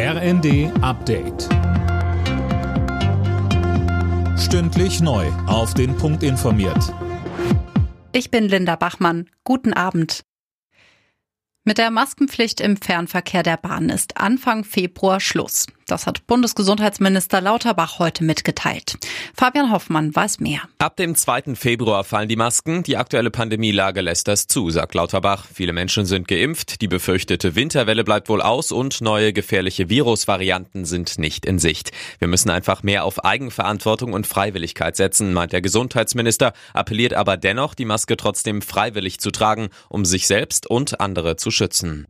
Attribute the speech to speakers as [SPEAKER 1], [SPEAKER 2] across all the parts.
[SPEAKER 1] RND Update. Stündlich neu. Auf den Punkt informiert.
[SPEAKER 2] Ich bin Linda Bachmann. Guten Abend. Mit der Maskenpflicht im Fernverkehr der Bahn ist Anfang Februar Schluss. Das hat Bundesgesundheitsminister Lauterbach heute mitgeteilt. Fabian Hoffmann weiß mehr.
[SPEAKER 3] Ab dem 2. Februar fallen die Masken. Die aktuelle Pandemielage lässt das zu, sagt Lauterbach. Viele Menschen sind geimpft, die befürchtete Winterwelle bleibt wohl aus und neue gefährliche Virusvarianten sind nicht in Sicht. Wir müssen einfach mehr auf Eigenverantwortung und Freiwilligkeit setzen, meint der Gesundheitsminister, appelliert aber dennoch, die Maske trotzdem freiwillig zu tragen, um sich selbst und andere zu schützen.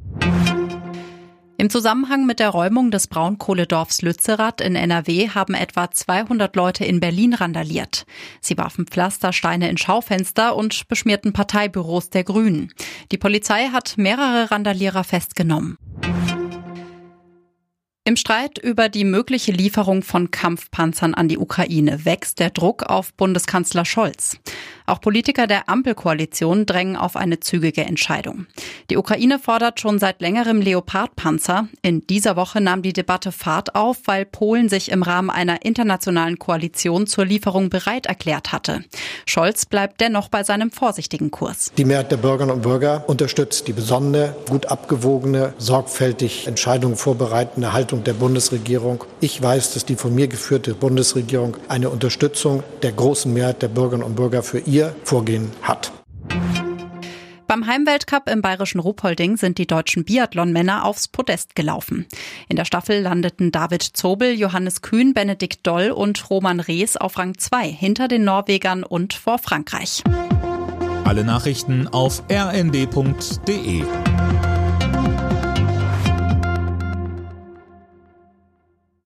[SPEAKER 2] Im Zusammenhang mit der Räumung des Braunkohledorfs Lützerath in NRW haben etwa 200 Leute in Berlin randaliert. Sie warfen Pflastersteine in Schaufenster und beschmierten Parteibüros der Grünen. Die Polizei hat mehrere Randalierer festgenommen. Im Streit über die mögliche Lieferung von Kampfpanzern an die Ukraine wächst der Druck auf Bundeskanzler Scholz. Auch Politiker der Ampelkoalition drängen auf eine zügige Entscheidung. Die Ukraine fordert schon seit längerem Leopardpanzer. In dieser Woche nahm die Debatte Fahrt auf, weil Polen sich im Rahmen einer internationalen Koalition zur Lieferung bereit erklärt hatte. Scholz bleibt dennoch bei seinem vorsichtigen Kurs.
[SPEAKER 4] Die Mehrheit der Bürgerinnen und Bürger unterstützt die besonnene, gut abgewogene, sorgfältig Entscheidungen vorbereitende Haltung der Bundesregierung. Ich weiß, dass die von mir geführte Bundesregierung eine Unterstützung der großen Mehrheit der Bürgerinnen und Bürger für ihr Vorgehen hat.
[SPEAKER 2] Beim Heimweltcup im bayerischen Ruhpolding sind die deutschen Biathlon-Männer aufs Podest gelaufen. In der Staffel landeten David Zobel, Johannes Kühn, Benedikt Doll und Roman Rees auf Rang 2 hinter den Norwegern und vor Frankreich.
[SPEAKER 1] Alle Nachrichten auf rnd.de